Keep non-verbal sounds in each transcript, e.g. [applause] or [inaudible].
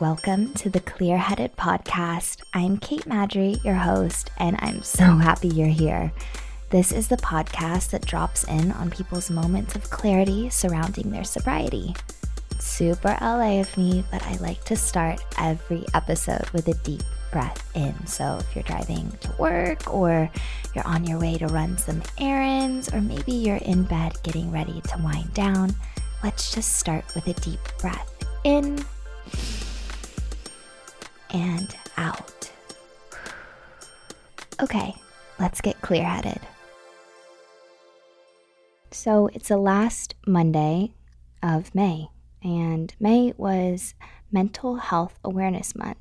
Welcome to the Clear Headed Podcast. I'm Cait Madry, your host, and I'm so [laughs] happy you're here. This is the podcast that drops in on people's moments of clarity surrounding their sobriety. Super LA of me, but I like to start every episode with a deep breath in. So if you're driving to work or you're on your way to run some errands, or maybe you're in bed getting ready to wind down, let's just start with a deep breath in and out. Okay, let's get clear headed. So it's the last Monday of May, and May was Mental Health Awareness Month.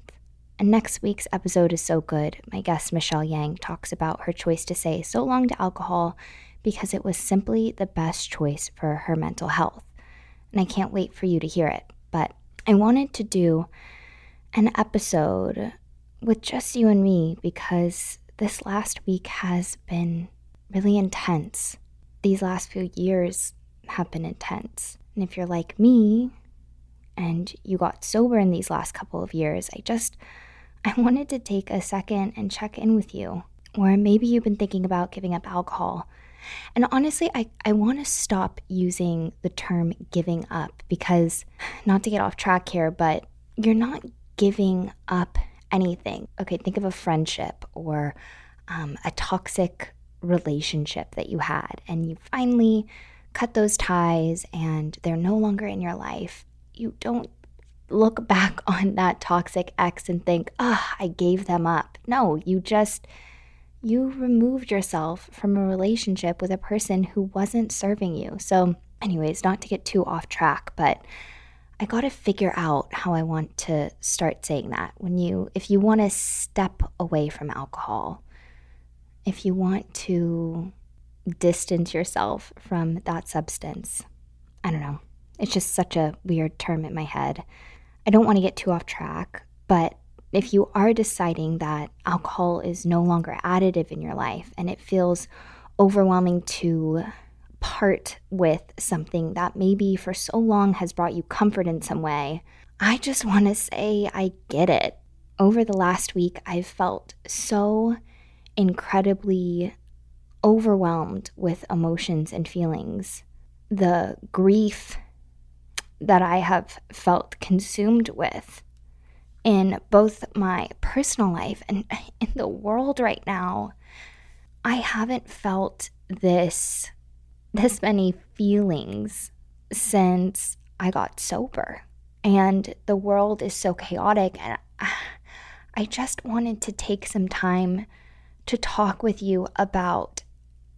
And next week's episode is so good. My guest, Michelle Yang, talks about her choice to say so long to alcohol because it was simply the best choice for her mental health. And I can't wait for you to hear it. But I wanted to do an episode with just you and me because this last week has been really intense. These last few years have been intense. And if you're like me and you got sober in these last couple of years, I just [laughs] I wanted to take a second and check in with you. Or maybe you've been thinking about giving up alcohol. And honestly, I, I want to stop using the term giving up because, [sighs] not to get off track here, but you're not giving up anything. Okay, think of a friendship or um, a toxic relationship that you had, and you finally cut those ties and they're no longer in your life. You don't look [laughs] back on that toxic ex and think, ah, oh, I gave them up. No, you just, you removed yourself from a relationship with a person who wasn't serving you. So, anyways, not to get too off track, but I got to figure out how I want to start saying that. When you, if you want to step away from alcohol, if you want to distance yourself from that substance, I don't know. It's just such a weird term in my head. I don't want to get too off track, but if you are deciding that alcohol is no longer additive in your life and it feels overwhelming to part with something that maybe for so long has brought you comfort in some way, I just want to say I get it. Over the last week, I've felt so incredibly overwhelmed with emotions and feelings. The grief that I have felt consumed with in both my personal life and [laughs] in the world right now. I haven't felt this this many feelings since I got sober. And the world is so chaotic and [sighs] I just wanted to take some time to talk with you about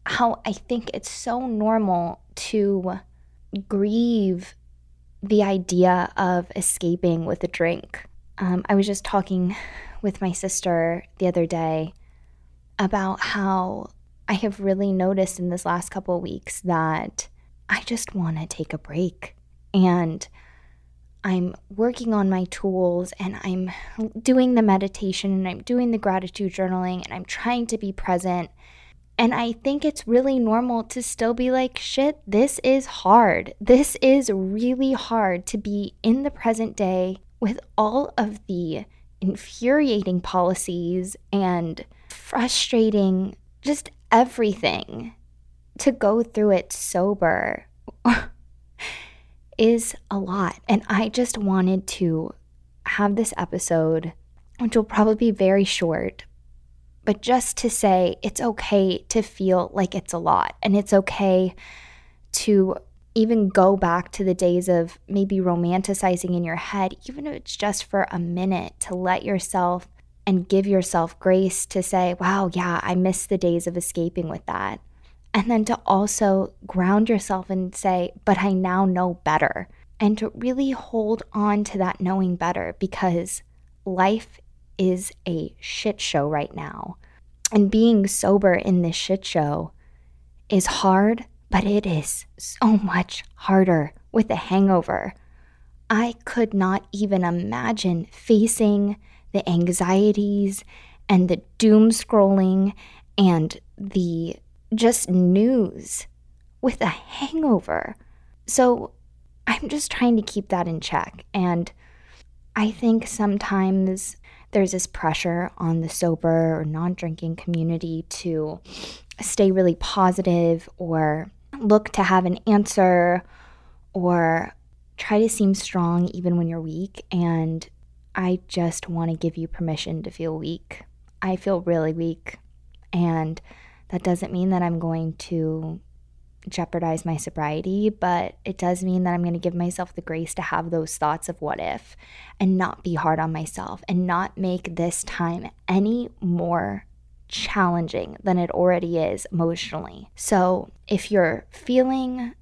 how I think it's so normal to grieve the idea of escaping with a drink. Um, I was just talking with my sister the other day about how I have really noticed in this last couple of weeks that I just want to take a break. And I'm working on my tools and I'm doing the meditation and I'm doing the gratitude journaling and I'm trying to be present and I think it's really normal to still be like, shit, this is hard. This is really hard to be in the present day with all of the infuriating policies and frustrating, just everything. To go through it sober [laughs] is a lot. And I just wanted to have this episode, which will probably be very short, but just to say it's okay to feel like it's a lot and it's okay to even go back to the days of maybe romanticizing in your head, even if it's just for a minute, to let yourself and give yourself grace to say, wow, yeah, I miss the days of escaping with that. And then to also ground yourself and say, but I now know better. And to really hold on to that knowing better because life is a shit show right now. And being sober in this shit show is hard, but it is so much harder with a hangover. I could not even imagine facing the anxieties and the doom scrolling and the just news with a hangover. So I'm just trying to keep that in check. And I think sometimes there's this pressure on the sober or non drinking community to stay really positive or look to have an answer or try to seem strong even when you're weak. And I just want to give you permission to feel weak. I feel really weak. And that doesn't mean that I'm going to jeopardize my sobriety, but it does mean that I'm going to give myself the grace to have those thoughts of what if and not be hard on myself and not make this time any more challenging than it already is emotionally. So, if you're feeling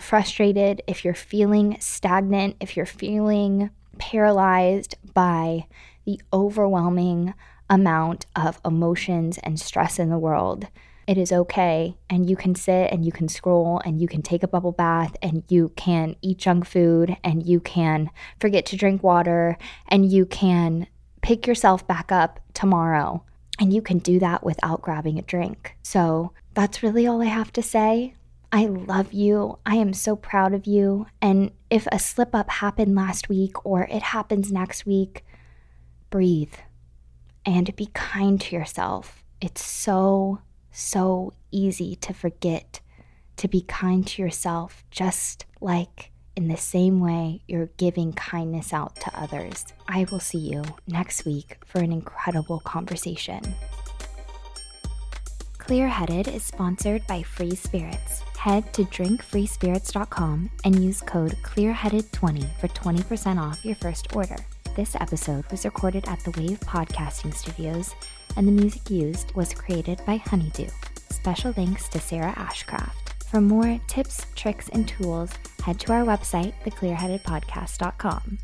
frustrated, if you're feeling stagnant, if you're feeling paralyzed by the overwhelming amount of emotions and stress in the world, it is okay. And you can sit and you can scroll and you can take a bubble bath and you can eat junk food and you can forget to drink water and you can pick yourself back up tomorrow. And you can do that without grabbing a drink. So that's really all I have to say. I love you. I am so proud of you. And if a slip up happened last week or it happens next week, breathe and be kind to yourself. It's so so easy to forget to be kind to yourself, just like in the same way you're giving kindness out to others. I will see you next week for an incredible conversation. Clear Headed is sponsored by Free Spirits. Head to drinkfreespirits.com and use code ClearHeaded20 for 20% off your first order. This episode was recorded at the Wave Podcasting Studios and the music used was created by Honeydew. Special thanks to Sarah Ashcraft. For more tips, tricks, and tools, head to our website, theclearheadedpodcast.com.